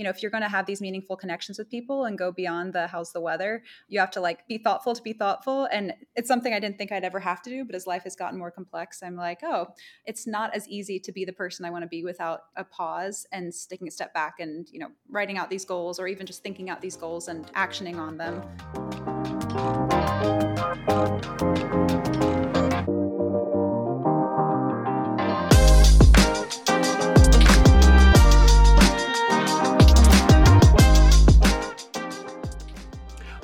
you know, if you're going to have these meaningful connections with people and go beyond the how's the weather, you have to like be thoughtful to be thoughtful. And it's something I didn't think I'd ever have to do, but as life has gotten more complex, I'm like, oh, it's not as easy to be the person I want to be without a pause and taking a step back and, you know, writing out these goals or even just thinking out these goals and actioning on them.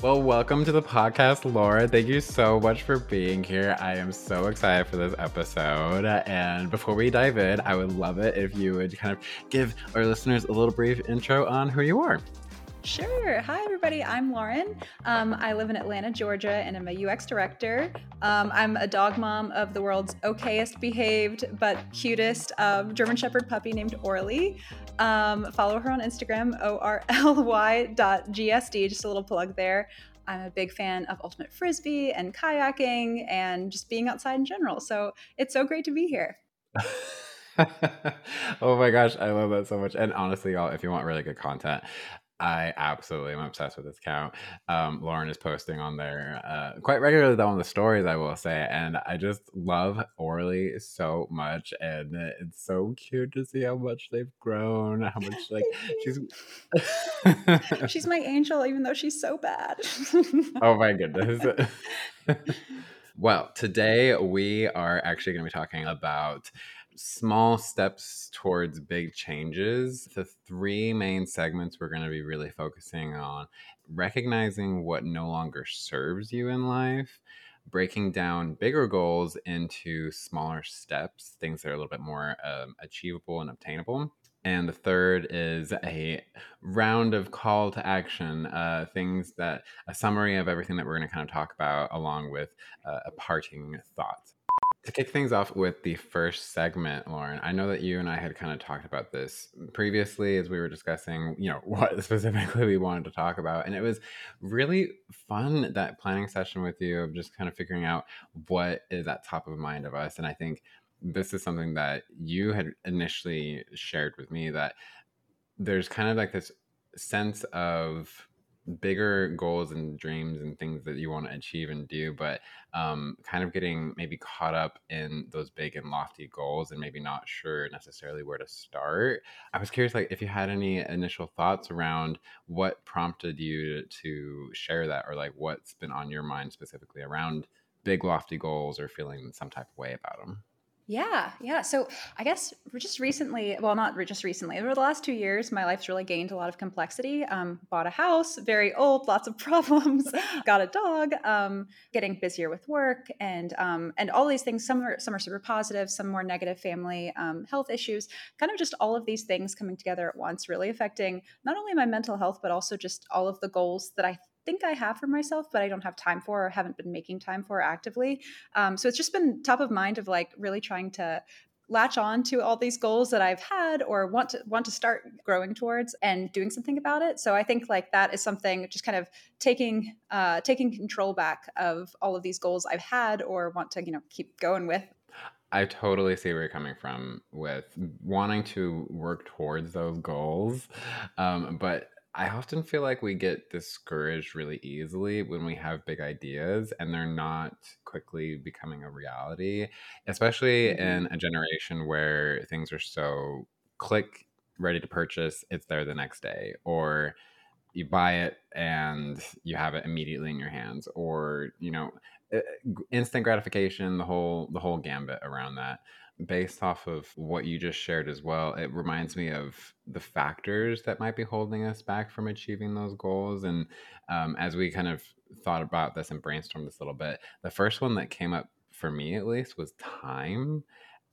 Well, welcome to the podcast, Lauren. Thank you so much for being here. I am so excited for this episode. And before we dive in, I would love it if you would kind of give our listeners a little brief intro on who you are. Sure. Hi, everybody. I'm Lauren. Um, I live in Atlanta, Georgia, and I'm a UX director. Um, I'm a dog mom of the world's okayest behaved but cutest um, German Shepherd puppy named Orly. Um, follow her on Instagram, O R L Y dot GSD, just a little plug there. I'm a big fan of ultimate frisbee and kayaking and just being outside in general. So it's so great to be here. oh my gosh, I love that so much. And honestly, y'all, if you want really good content, I absolutely am obsessed with this account. Um, Lauren is posting on there uh, quite regularly though on the stories, I will say, and I just love Orly so much, and it's so cute to see how much they've grown, how much like she's she's my angel, even though she's so bad. oh my goodness. well, today we are actually going to be talking about small steps towards big changes. The three main segments we're going to be really focusing on recognizing what no longer serves you in life, breaking down bigger goals into smaller steps, things that are a little bit more um, achievable and obtainable. And the third is a round of call to action, uh, things that a summary of everything that we're going to kind of talk about, along with uh, a parting thought. To kick things off with the first segment, Lauren, I know that you and I had kind of talked about this previously as we were discussing, you know, what specifically we wanted to talk about. And it was really fun that planning session with you of just kind of figuring out what is at top of mind of us. And I think this is something that you had initially shared with me that there's kind of like this sense of bigger goals and dreams and things that you want to achieve and do, but um, kind of getting maybe caught up in those big and lofty goals and maybe not sure necessarily where to start. I was curious, like, if you had any initial thoughts around what prompted you to share that, or like what's been on your mind specifically around big lofty goals or feeling some type of way about them. Yeah, yeah. So I guess just recently, well, not just recently, over the last two years, my life's really gained a lot of complexity. Um, bought a house, very old, lots of problems. got a dog, um, getting busier with work, and um, and all these things. Some are some are super positive, some more negative. Family um, health issues, kind of just all of these things coming together at once, really affecting not only my mental health, but also just all of the goals that I think I have for myself, but I don't have time for or haven't been making time for actively. Um, so it's just been top of mind of like really trying to latch on to all these goals that I've had or want to want to start growing towards and doing something about it. So I think like that is something just kind of taking uh, taking control back of all of these goals I've had or want to you know keep going with. I totally see where you're coming from with wanting to work towards those goals, um, but I often feel like we get discouraged really easily when we have big ideas and they're not quickly becoming a reality, especially mm-hmm. in a generation where things are so click, ready to purchase, it's there the next day, or you buy it and you have it immediately in your hands, or you know, eh, instant gratification, the whole the whole gambit around that based off of what you just shared as well, it reminds me of the factors that might be holding us back from achieving those goals. And um, as we kind of thought about this and brainstormed this a little bit, the first one that came up for me at least was time.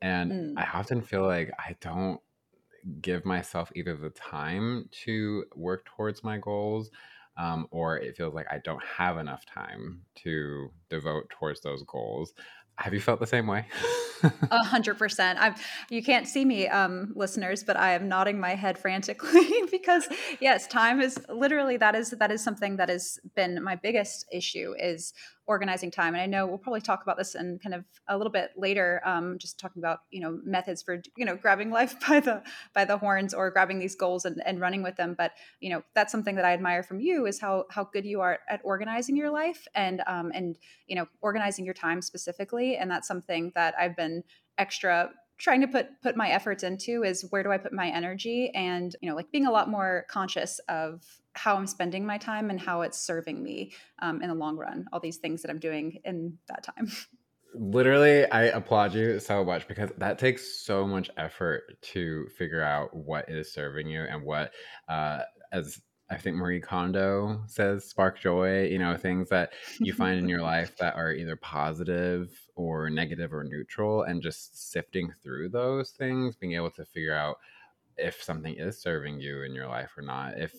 And mm. I often feel like I don't give myself either the time to work towards my goals. Um, or it feels like I don't have enough time to devote towards those goals. Have you felt the same way? A hundred percent. I'm. You can't see me, um, listeners, but I am nodding my head frantically because yes, time is literally that is that is something that has been my biggest issue. Is organizing time. And I know we'll probably talk about this in kind of a little bit later, um, just talking about you know methods for you know grabbing life by the by the horns or grabbing these goals and, and running with them. But you know that's something that I admire from you is how how good you are at organizing your life and um, and you know organizing your time specifically. And that's something that I've been extra trying to put put my efforts into is where do I put my energy and you know like being a lot more conscious of how I'm spending my time and how it's serving me um, in the long run. All these things that I'm doing in that time. Literally, I applaud you so much because that takes so much effort to figure out what is serving you and what, uh, as I think Marie Kondo says, spark joy, you know, things that you find in your life that are either positive or negative or neutral, and just sifting through those things, being able to figure out if something is serving you in your life or not. If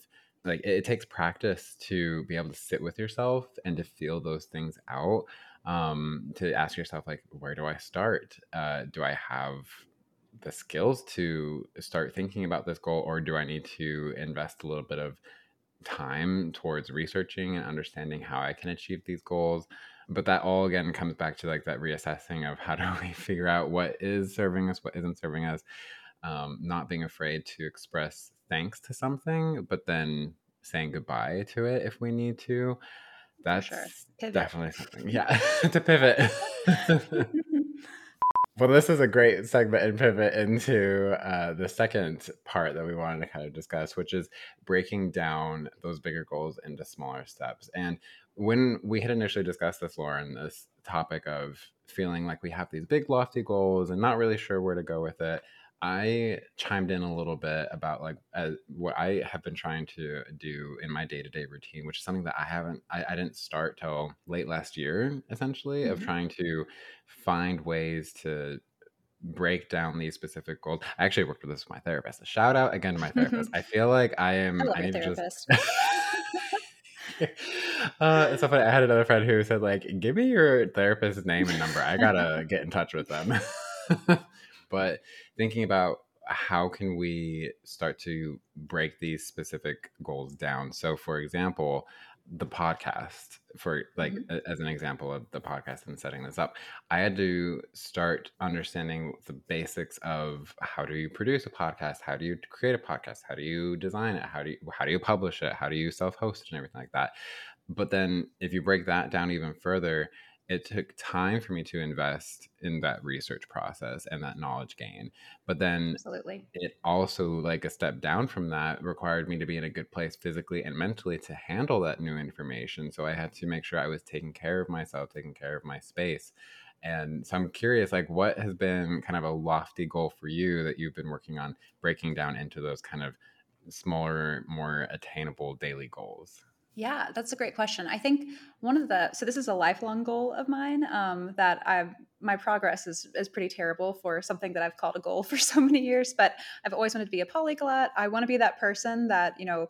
like it, it takes practice to be able to sit with yourself and to feel those things out. Um, to ask yourself like, where do I start? Uh, do I have the skills to start thinking about this goal, or do I need to invest a little bit of time towards researching and understanding how I can achieve these goals? But that all again comes back to like that reassessing of how do we figure out what is serving us, what isn't serving us, um, not being afraid to express thanks to something, but then saying goodbye to it if we need to. That's sure. definitely something. Yeah, to pivot. Well, this is a great segment and pivot into uh, the second part that we wanted to kind of discuss, which is breaking down those bigger goals into smaller steps. And when we had initially discussed this, Lauren, this topic of feeling like we have these big, lofty goals and not really sure where to go with it, I chimed in a little bit about like uh, what I have been trying to do in my day to day routine, which is something that I haven't, I, I didn't start till late last year, essentially, mm-hmm. of trying to find ways to break down these specific goals. I actually worked with this with my therapist. A shout out again to my therapist. I feel like I am. I, I need to just. uh, it's so funny. I had another friend who said, like, give me your therapist's name and number. I gotta get in touch with them but thinking about how can we start to break these specific goals down. So for example the podcast for like mm-hmm. as an example of the podcast and setting this up i had to start understanding the basics of how do you produce a podcast? How do you create a podcast? How do you design it? How do you how do you publish it? How do you self-host and everything like that? But then if you break that down even further it took time for me to invest in that research process and that knowledge gain but then absolutely. it also like a step down from that required me to be in a good place physically and mentally to handle that new information so i had to make sure i was taking care of myself taking care of my space and so i'm curious like what has been kind of a lofty goal for you that you've been working on breaking down into those kind of smaller more attainable daily goals yeah, that's a great question. I think one of the so this is a lifelong goal of mine um, that I've my progress is is pretty terrible for something that I've called a goal for so many years. But I've always wanted to be a polyglot. I want to be that person that you know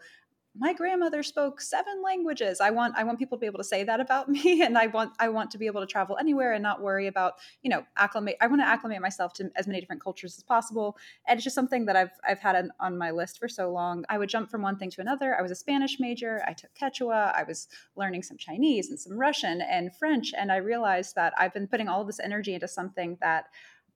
my grandmother spoke seven languages. I want i want people to be able to say that about me and i want i want to be able to travel anywhere and not worry about you know acclimate i want to acclimate myself to as many different cultures as possible and it's just something that i've i've had an, on my list for so long. I would jump from one thing to another. I was a spanish major i took quechua i was learning some chinese and some russian and french and i realized that i've been putting all of this energy into something that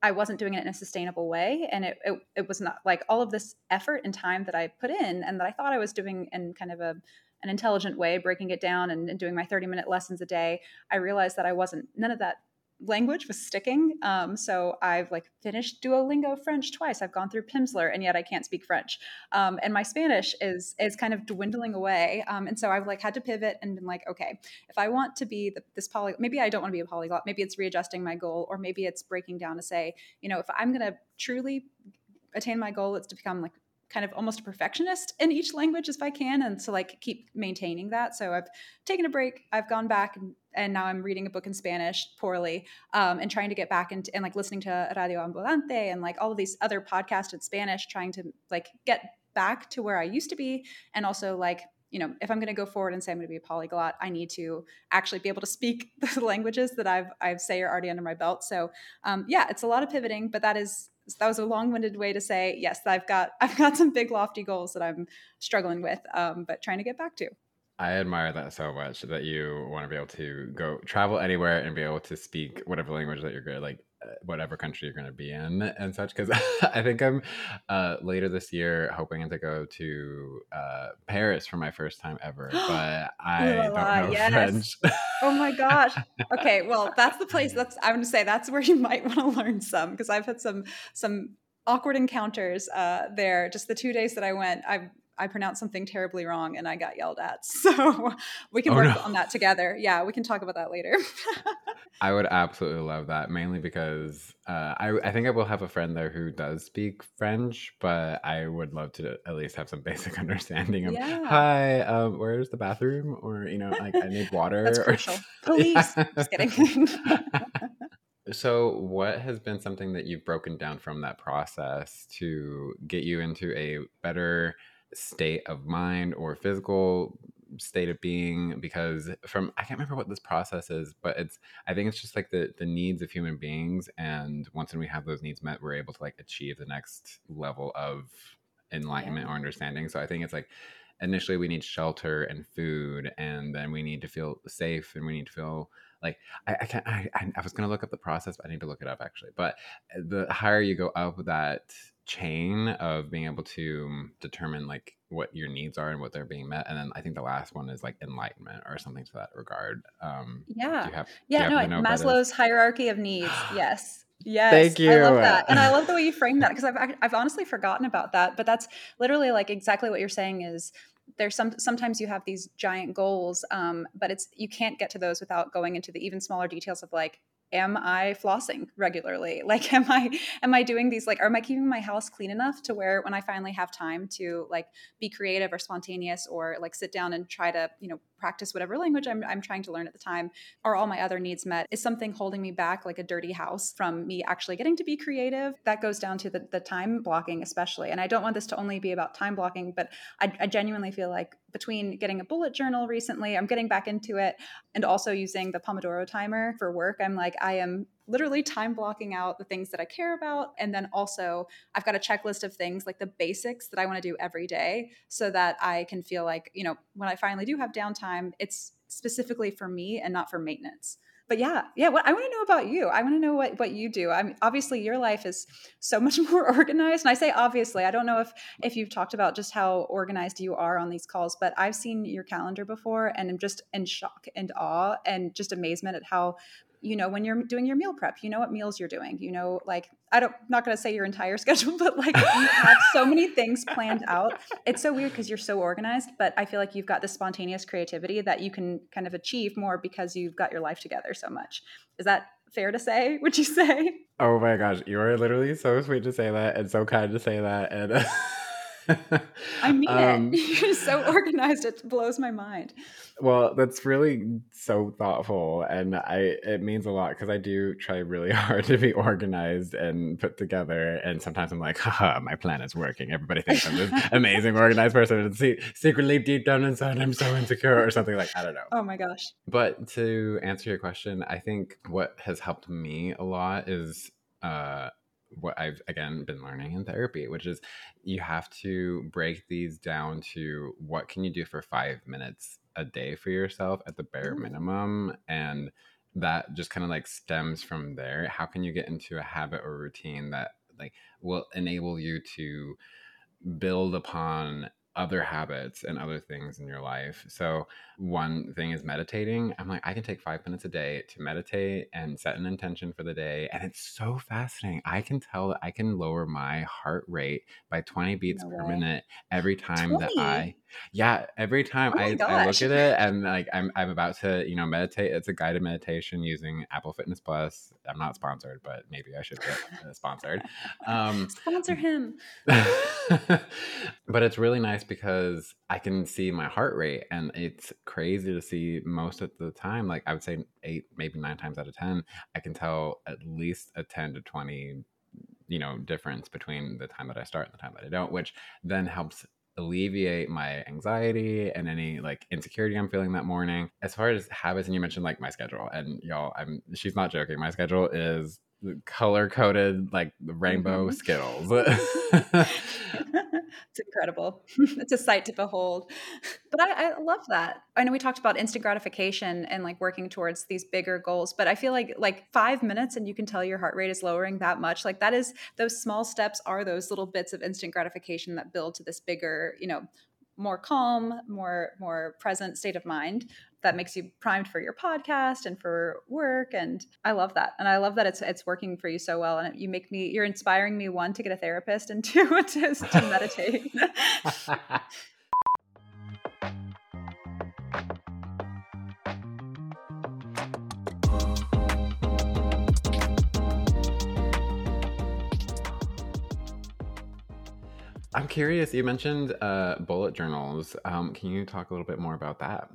I wasn't doing it in a sustainable way. And it, it, it, was not like all of this effort and time that I put in and that I thought I was doing in kind of a, an intelligent way, breaking it down and, and doing my 30 minute lessons a day. I realized that I wasn't, none of that language was sticking. Um, so I've like finished Duolingo French twice. I've gone through Pimsleur, and yet I can't speak French. Um, and my Spanish is is kind of dwindling away. Um, and so I've like had to pivot and been like, okay, if I want to be the, this poly, maybe I don't want to be a polyglot. Maybe it's readjusting my goal, or maybe it's breaking down to say, you know, if I'm going to truly attain my goal, it's to become like kind of almost a perfectionist in each language if I can, and so like keep maintaining that. So I've taken a break. I've gone back and, and now I'm reading a book in Spanish poorly, um, and trying to get back into and like listening to Radio Ambulante and like all of these other podcasts in Spanish, trying to like get back to where I used to be, and also like you know, if I'm going to go forward and say I'm going to be a polyglot, I need to actually be able to speak the languages that I've I've say are already under my belt. So, um, yeah, it's a lot of pivoting, but that is that was a long-winded way to say yes i've got i've got some big lofty goals that i'm struggling with um, but trying to get back to I admire that so much that you want to be able to go travel anywhere and be able to speak whatever language that you're good, like uh, whatever country you're going to be in and such. Because I think I'm uh, later this year hoping to go to uh, Paris for my first time ever, but I don't know yes. French. oh my gosh. Okay, well that's the place. That's I'm going to say that's where you might want to learn some because I've had some some awkward encounters uh, there. Just the two days that I went, I I pronounced something terribly wrong and I got yelled at. So we can oh, work no. on that together. Yeah, we can talk about that later. I would absolutely love that, mainly because uh, I, I think I will have a friend there who does speak French, but I would love to at least have some basic understanding of, yeah. hi, um, where's the bathroom? Or, you know, like I need water. That's crucial. Police. Just kidding. So, what has been something that you've broken down from that process to get you into a better state of mind or physical state of being because from I can't remember what this process is, but it's I think it's just like the the needs of human beings and once when we have those needs met, we're able to like achieve the next level of enlightenment yeah. or understanding. So I think it's like initially we need shelter and food and then we need to feel safe and we need to feel like I, I can't I, I was gonna look up the process but I need to look it up actually but the higher you go up that chain of being able to determine like what your needs are and what they're being met and then i think the last one is like enlightenment or something to that regard um yeah have, yeah no maslow's hierarchy of needs yes Yes, thank you. I love that, and I love the way you frame that because I've I've honestly forgotten about that. But that's literally like exactly what you're saying is there's some sometimes you have these giant goals, um, but it's you can't get to those without going into the even smaller details of like am i flossing regularly? Like am i am i doing these like am i keeping my house clean enough to where when i finally have time to like be creative or spontaneous or like sit down and try to you know practice whatever language I'm, I'm trying to learn at the time are all my other needs met? Is something holding me back like a dirty house from me actually getting to be creative? That goes down to the, the time blocking especially and i don't want this to only be about time blocking but I, I genuinely feel like between getting a bullet journal recently i'm getting back into it and also using the pomodoro timer for work i'm like i am literally time blocking out the things that I care about. And then also, I've got a checklist of things like the basics that I want to do every day so that I can feel like, you know, when I finally do have downtime, it's specifically for me and not for maintenance. But yeah, yeah, what I want to know about you. I want to know what what you do. I'm obviously your life is so much more organized. And I say obviously, I don't know if if you've talked about just how organized you are on these calls, but I've seen your calendar before and I'm just in shock and awe and just amazement at how you know when you're doing your meal prep you know what meals you're doing you know like i don't I'm not going to say your entire schedule but like you have so many things planned out. It's so weird because you're so organized but i feel like you've got this spontaneous creativity that you can kind of achieve more because you've got your life together so much. Is that fair to say would you say? Oh my gosh you are literally so sweet to say that and so kind to say that and I mean um, it. You're so organized; it blows my mind. Well, that's really so thoughtful, and I it means a lot because I do try really hard to be organized and put together. And sometimes I'm like, haha, my plan is working. Everybody thinks I'm this amazing organized person, and see, secretly deep down inside, I'm so insecure or something like I don't know. Oh my gosh! But to answer your question, I think what has helped me a lot is uh, what I've again been learning in therapy, which is you have to break these down to what can you do for five minutes a day for yourself at the bare mm. minimum. And that just kind of like stems from there. How can you get into a habit or routine that like will enable you to build upon other habits and other things in your life. So, one thing is meditating. I'm like, I can take five minutes a day to meditate and set an intention for the day. And it's so fascinating. I can tell that I can lower my heart rate by 20 beats no per way. minute every time 20? that I, yeah, every time oh I, I look at it and like I'm, I'm about to, you know, meditate. It's a guided meditation using Apple Fitness Plus. I'm not sponsored, but maybe I should get uh, sponsored. Um, Sponsor him. but it's really nice because I can see my heart rate and it's crazy to see most of the time. Like I would say eight, maybe nine times out of 10, I can tell at least a 10 to 20, you know, difference between the time that I start and the time that I don't, which then helps alleviate my anxiety and any like insecurity I'm feeling that morning. As far as habits, and you mentioned like my schedule, and y'all, I'm she's not joking. My schedule is color coded like rainbow mm-hmm. skittles it's incredible. it's a sight to behold. But I, I, love that. I know we talked about instant gratification and like working towards these bigger goals, but I feel like like five minutes and you can tell your heart rate is lowering that much. Like that is those small steps are those little bits of instant gratification that build to this bigger, you know, more calm, more more present state of mind that makes you primed for your podcast and for work and I love that. And I love that it's it's working for you so well and you make me you're inspiring me one to get a therapist and two to, to meditate. I'm curious. You mentioned uh, bullet journals. Um, can you talk a little bit more about that?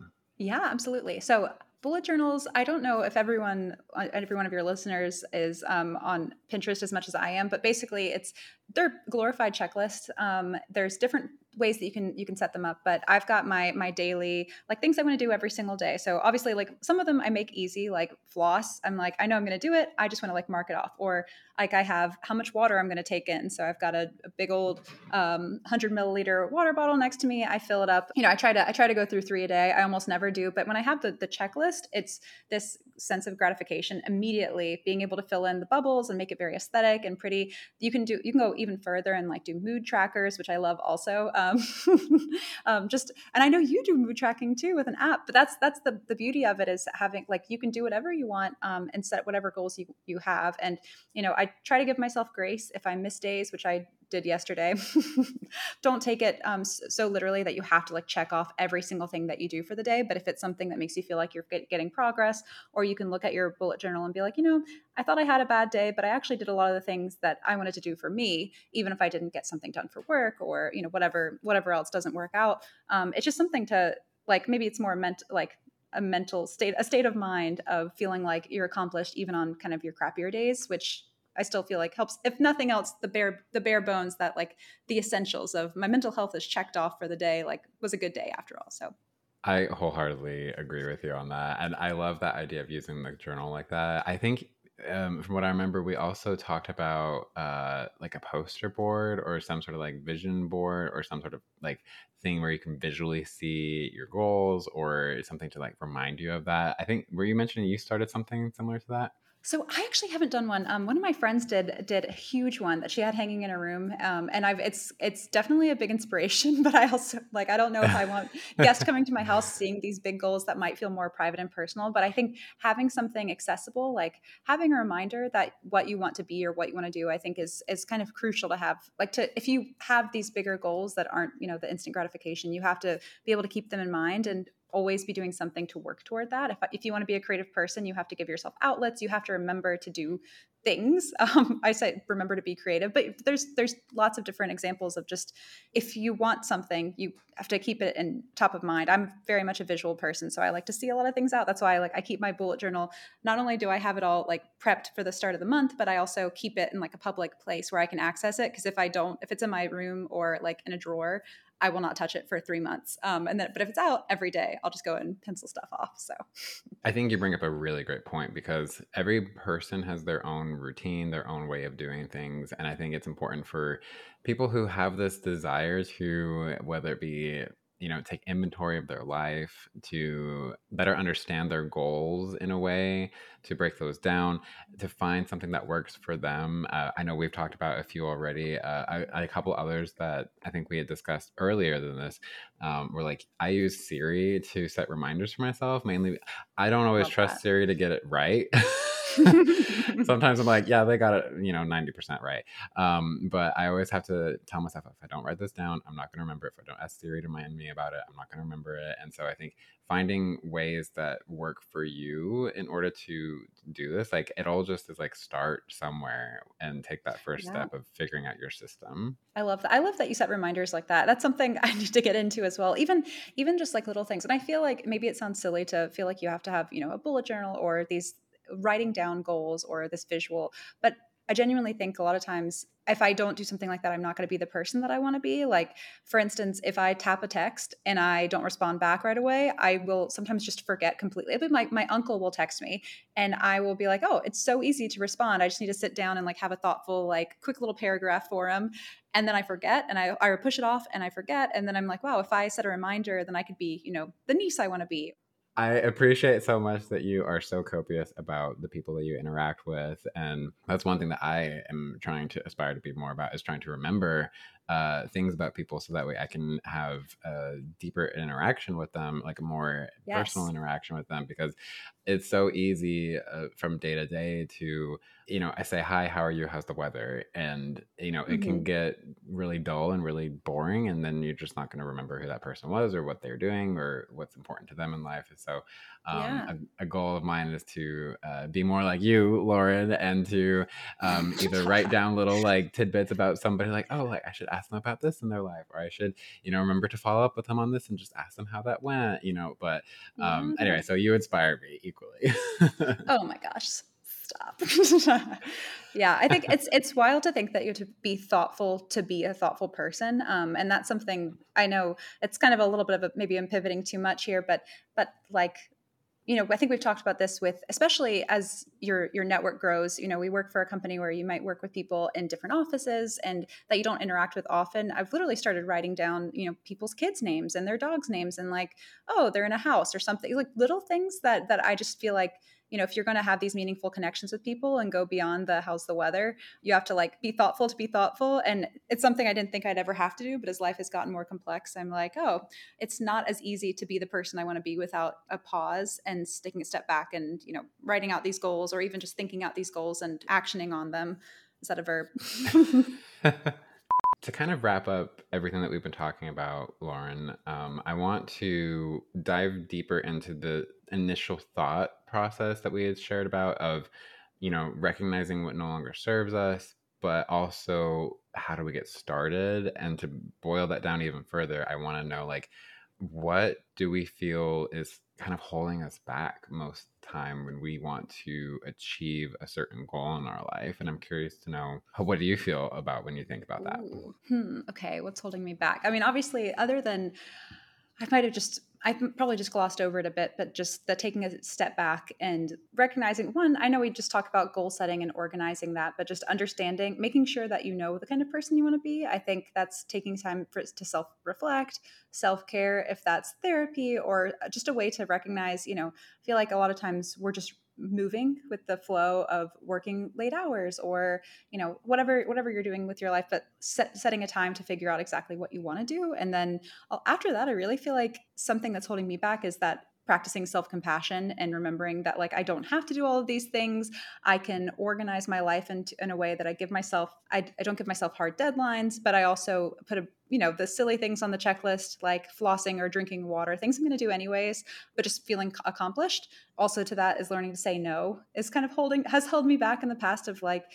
Yeah, absolutely. So bullet journals i don't know if everyone uh, every one of your listeners is um, on pinterest as much as i am but basically it's they're glorified checklists. Um, there's different ways that you can you can set them up but i've got my my daily like things i want to do every single day. So obviously like some of them i make easy like floss. I'm like i know i'm going to do it. I just want to like mark it off. Or like i have how much water i'm going to take in. So i've got a, a big old um, 100 milliliter water bottle next to me. I fill it up. You know i try to i try to go through three a day. I almost never do. But when i have the the checklist it's this sense of gratification immediately being able to fill in the bubbles and make it very aesthetic and pretty. You can do you can go even further and like do mood trackers which i love also um, um, just and i know you do mood tracking too with an app but that's that's the, the beauty of it is having like you can do whatever you want um, and set whatever goals you, you have. And you know i try to give myself grace if i miss days which i did yesterday. Don't take it um, so literally that you have to like check off every single thing that you do for the day. But if it's something that makes you feel like you're get, getting progress, or you can look at your bullet journal and be like, you know, I thought I had a bad day, but I actually did a lot of the things that I wanted to do for me, even if I didn't get something done for work or you know whatever whatever else doesn't work out. Um, it's just something to like maybe it's more meant like a mental state a state of mind of feeling like you're accomplished even on kind of your crappier days which I still feel like helps if nothing else the bare the bare bones that like the essentials of my mental health is checked off for the day like was a good day after all so I wholeheartedly agree with you on that and I love that idea of using the journal like that I think um, from what I remember, we also talked about uh, like a poster board or some sort of like vision board or some sort of like thing where you can visually see your goals or something to like remind you of that. I think were you mentioning you started something similar to that? So I actually haven't done one. Um, one of my friends did did a huge one that she had hanging in her room, um, and I've it's it's definitely a big inspiration. But I also like I don't know if I want guests coming to my house seeing these big goals that might feel more private and personal. But I think having something accessible, like having a reminder that what you want to be or what you want to do, I think is is kind of crucial to have. Like to if you have these bigger goals that aren't you know the instant gratification, you have to be able to keep them in mind and always be doing something to work toward that. If, if you want to be a creative person, you have to give yourself outlets. You have to remember to do things. Um, I say remember to be creative, but there's there's lots of different examples of just if you want something, you have to keep it in top of mind. I'm very much a visual person, so I like to see a lot of things out. That's why I like I keep my bullet journal. Not only do I have it all like prepped for the start of the month, but I also keep it in like a public place where I can access it. Because if I don't, if it's in my room or like in a drawer, I will not touch it for three months. Um, and then, but if it's out every day, I'll just go and pencil stuff off. So I think you bring up a really great point because every person has their own routine, their own way of doing things. And I think it's important for people who have this desire to, whether it be you know take inventory of their life to better understand their goals in a way to break those down to find something that works for them uh, i know we've talked about a few already uh, a couple others that i think we had discussed earlier than this um, were like i use siri to set reminders for myself mainly i don't always trust that. siri to get it right Sometimes I'm like, yeah, they got it, you know, 90% right. Um, but I always have to tell myself if I don't write this down, I'm not going to remember. If I don't ask Siri to remind me about it, I'm not going to remember it. And so I think finding ways that work for you in order to do this, like it all just is like start somewhere and take that first yeah. step of figuring out your system. I love that. I love that you set reminders like that. That's something I need to get into as well. Even even just like little things. And I feel like maybe it sounds silly to feel like you have to have, you know, a bullet journal or these writing down goals or this visual but I genuinely think a lot of times if I don't do something like that, I'm not going to be the person that I want to be. Like, for instance, if I tap a text and I don't respond back right away, I will sometimes just forget completely. But my, my uncle will text me and I will be like, oh, it's so easy to respond. I just need to sit down and like have a thoughtful, like quick little paragraph for him. And then I forget and I, I push it off and I forget. And then I'm like, wow, if I set a reminder, then I could be, you know, the niece I want to be I appreciate so much that you are so copious about the people that you interact with. And that's one thing that I am trying to aspire to be more about is trying to remember uh, things about people so that way I can have a deeper interaction with them, like a more yes. personal interaction with them, because it's so easy uh, from day to day to, you know, I say, Hi, how are you? How's the weather? And, you know, it mm-hmm. can get really dull and really boring. And then you're just not going to remember who that person was or what they're doing or what's important to them in life. And so, um, yeah. a, a, goal of mine is to uh, be more like you, Lauren, and to um, either write down little like tidbits about somebody, like, oh, like I should ask them about this in their life, or I should, you know, remember to follow up with them on this and just ask them how that went, you know. But um, yeah. anyway, so you inspire me equally. oh my gosh stop. yeah, I think it's it's wild to think that you have to be thoughtful to be a thoughtful person, um, and that's something I know. It's kind of a little bit of a maybe I'm pivoting too much here, but but like you know, I think we've talked about this with, especially as your your network grows. You know, we work for a company where you might work with people in different offices and that you don't interact with often. I've literally started writing down, you know, people's kids' names and their dogs' names and like, oh, they're in a house or something. Like little things that that I just feel like you know if you're going to have these meaningful connections with people and go beyond the how's the weather? you have to like be thoughtful to be thoughtful and it's something i didn't think i'd ever have to do but as life has gotten more complex i'm like oh it's not as easy to be the person i want to be without a pause and taking a step back and you know writing out these goals or even just thinking out these goals and actioning on them. Is that a verb to kind of wrap up everything that we've been talking about, Lauren, um, I want to dive deeper into the initial thought process that we had shared about of, you know, recognizing what no longer serves us, but also how do we get started? And to boil that down even further, I want to know like, what do we feel is kind of holding us back most time when we want to achieve a certain goal in our life and i'm curious to know what do you feel about when you think about that? Hmm, okay what's holding me back? I mean obviously other than i might have just I probably just glossed over it a bit, but just that taking a step back and recognizing one, I know we just talk about goal setting and organizing that, but just understanding, making sure that you know the kind of person you want to be. I think that's taking time for, to self reflect, self care, if that's therapy or uh, just a way to recognize, you know, I feel like a lot of times we're just moving with the flow of working late hours or you know whatever whatever you're doing with your life but set, setting a time to figure out exactly what you want to do. And then after that i really feel like something that's holding me back is that practicing self-compassion and remembering that like i don't have to do all of these things. I can organize my life in, in a way that i give myself I, I don't give myself hard deadlines but i also put a you know the silly things on the checklist like flossing or drinking water things i'm going to do anyways but just feeling accomplished. Also to that is learning to say no is kind of holding has held me back in the past of like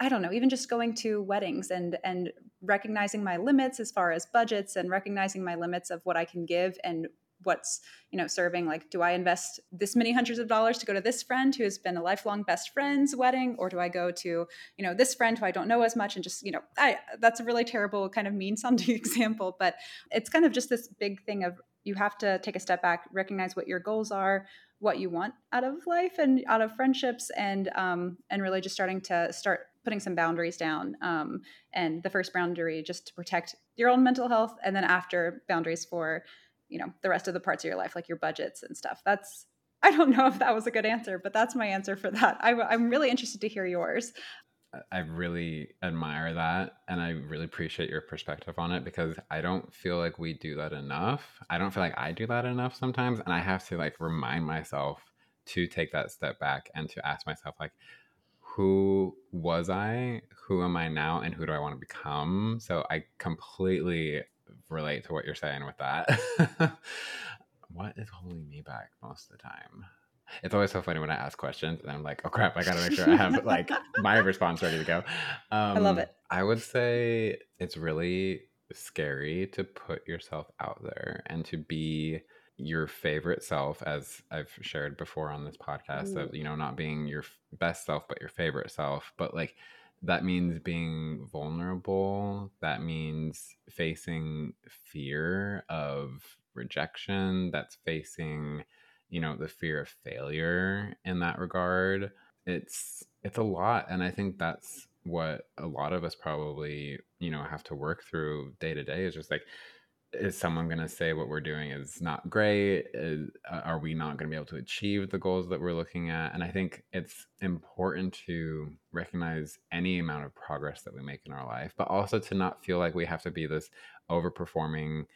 I don't know, even just going to weddings and and recognizing my limits as far as budgets and recognizing my limits of what I can give and what's you know serving like do i invest this many hundreds of dollars to go to this friend who has been a lifelong best friend's wedding or do i go to you know this friend who i don't know as much and just you know i that's a really terrible kind of mean sounding example but it's kind of just this big thing of you have to take a step back recognize what your goals are what you want out of life and out of friendships and um, and really just starting to start putting some boundaries down um, and the first boundary just to protect your own mental health and then after boundaries for you know the rest of the parts of your life like your budgets and stuff that's i don't know if that was a good answer but that's my answer for that I, i'm really interested to hear yours I really admire that and I really appreciate your perspective on it because I don't feel like we do that enough. I don't feel like I do that enough sometimes and I have to like remind myself to take that step back and to ask myself like who was I? Who am I now and who do I want to become? So I completely relate to what you're saying with that. what is holding me back most of the time? It's always so funny when I ask questions and I'm like, oh crap, I gotta make sure I have like my response ready to go. Um, I love it. I would say it's really scary to put yourself out there and to be your favorite self as i've shared before on this podcast Ooh. of you know not being your best self but your favorite self but like that means being vulnerable. That means facing fear of rejection. That's facing, you know, the fear of failure in that regard. It's it's a lot and I think that's what a lot of us probably, you know, have to work through day to day is just like is someone going to say what we're doing is not great? Is, uh, are we not going to be able to achieve the goals that we're looking at? And I think it's important to recognize any amount of progress that we make in our life, but also to not feel like we have to be this overperforming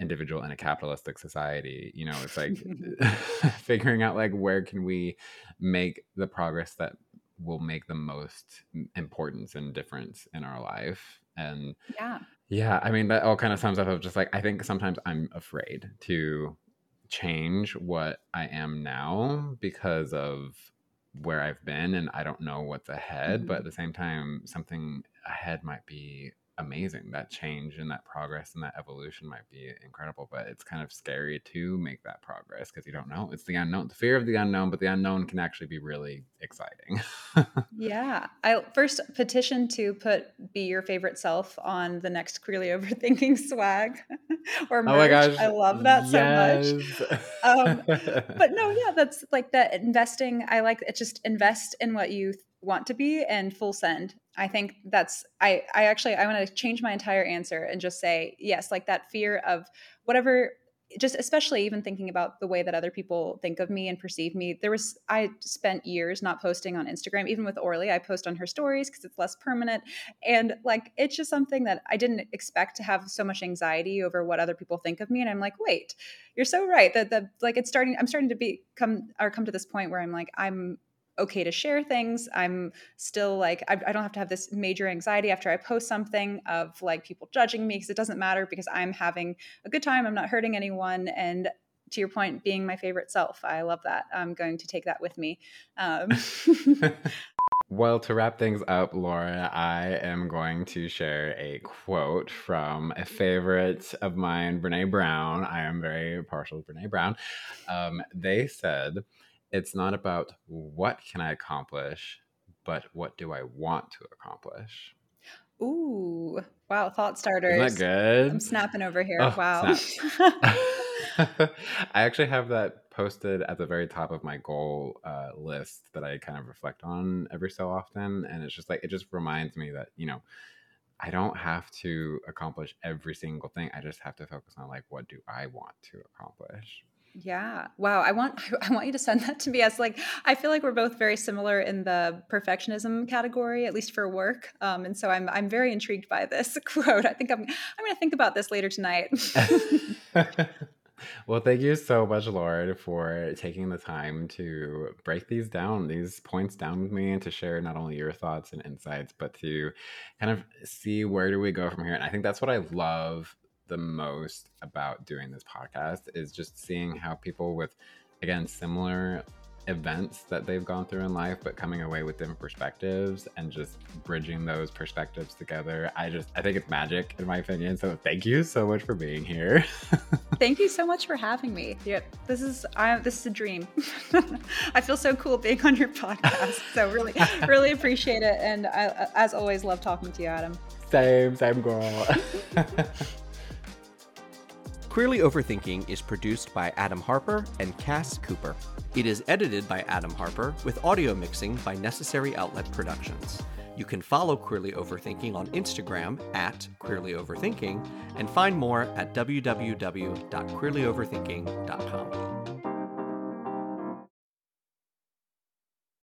individual in a capitalistic society. You know, it's like figuring out like where can we make the progress that will make the most importance and difference in our life and yeah yeah, I mean that all kind of sums up of just like I think sometimes I'm afraid to change what I am now because of where I've been and I don't know what's ahead, mm-hmm. but at the same time something ahead might be amazing. That change and that progress and that evolution might be incredible, but it's kind of scary to make that progress because you don't know. It's the unknown, the fear of the unknown, but the unknown can actually be really exciting. yeah. I first petition to put be your favorite self on the next queerly overthinking swag or merch. Oh my gosh. I love that yes. so much. Um, but no, yeah, that's like that investing. I like it. Just invest in what you want to be and full send. I think that's i i actually i want to change my entire answer and just say yes like that fear of whatever just especially even thinking about the way that other people think of me and perceive me. There was i spent years not posting on instagram. Even with orly i post on her stories because it's less permanent. And like it's just something that i didn't expect to have so much anxiety over what other people think of me. And i'm like wait you're so right that the like it's starting i'm starting to be come or come to this point where i'm like i'm okay to share things. I'm still like, I, I, don't have to have this major anxiety after I post something of like people judging me because it doesn't matter because I'm having a good time. I'm not hurting anyone. And to your point, being my favorite self, I love that. I'm going to take that with me. Um. Well, to wrap things up, Lauren, I am going to share a quote from a favorite of mine, Brene Brown. I am very partial to Brene Brown. Um, they said, it's not about what can I accomplish, but what do I want to accomplish. Ooh, wow, thought starters. Isn't that good? I'm snapping over here. Oh, wow. I actually have that posted at the very top of my goal uh, list that I kind of reflect on every so often. And it's just like, it just reminds me that, you know, I don't have to accomplish every single thing. I just have to focus on like, what do I want to accomplish? Yeah. Wow. I want I want you to send that to me as like I feel like we're both very similar in the perfectionism category, at least for work. Um, and so I'm I'm very intrigued by this quote. I think I'm I'm going to think about this later tonight. well, thank you so much, Lauren, for taking the time to break these down, these points down with me, and to share not only your thoughts and insights, but to kind of see where do we go from here. And I think that's what I love the most about doing this podcast is just seeing how people with again similar events that they've gone through in life but coming away with different perspectives and just bridging those perspectives together. I just i think it's magic in my opinion. So thank you so much for being here. Thank you so much for having me. Yeah this is i this is a dream. I feel so cool being on your podcast. So really really appreciate it. And I, as always love talking to you adam. Same same girl Queerly Overthinking is produced by Adam Harper and Cass Cooper. It is edited by Adam Harper with audio mixing by Necessary Outlet Productions. You can follow Queerly Overthinking on Instagram at Queerly Overthinking and find more at www.queerlyoverthinking.com.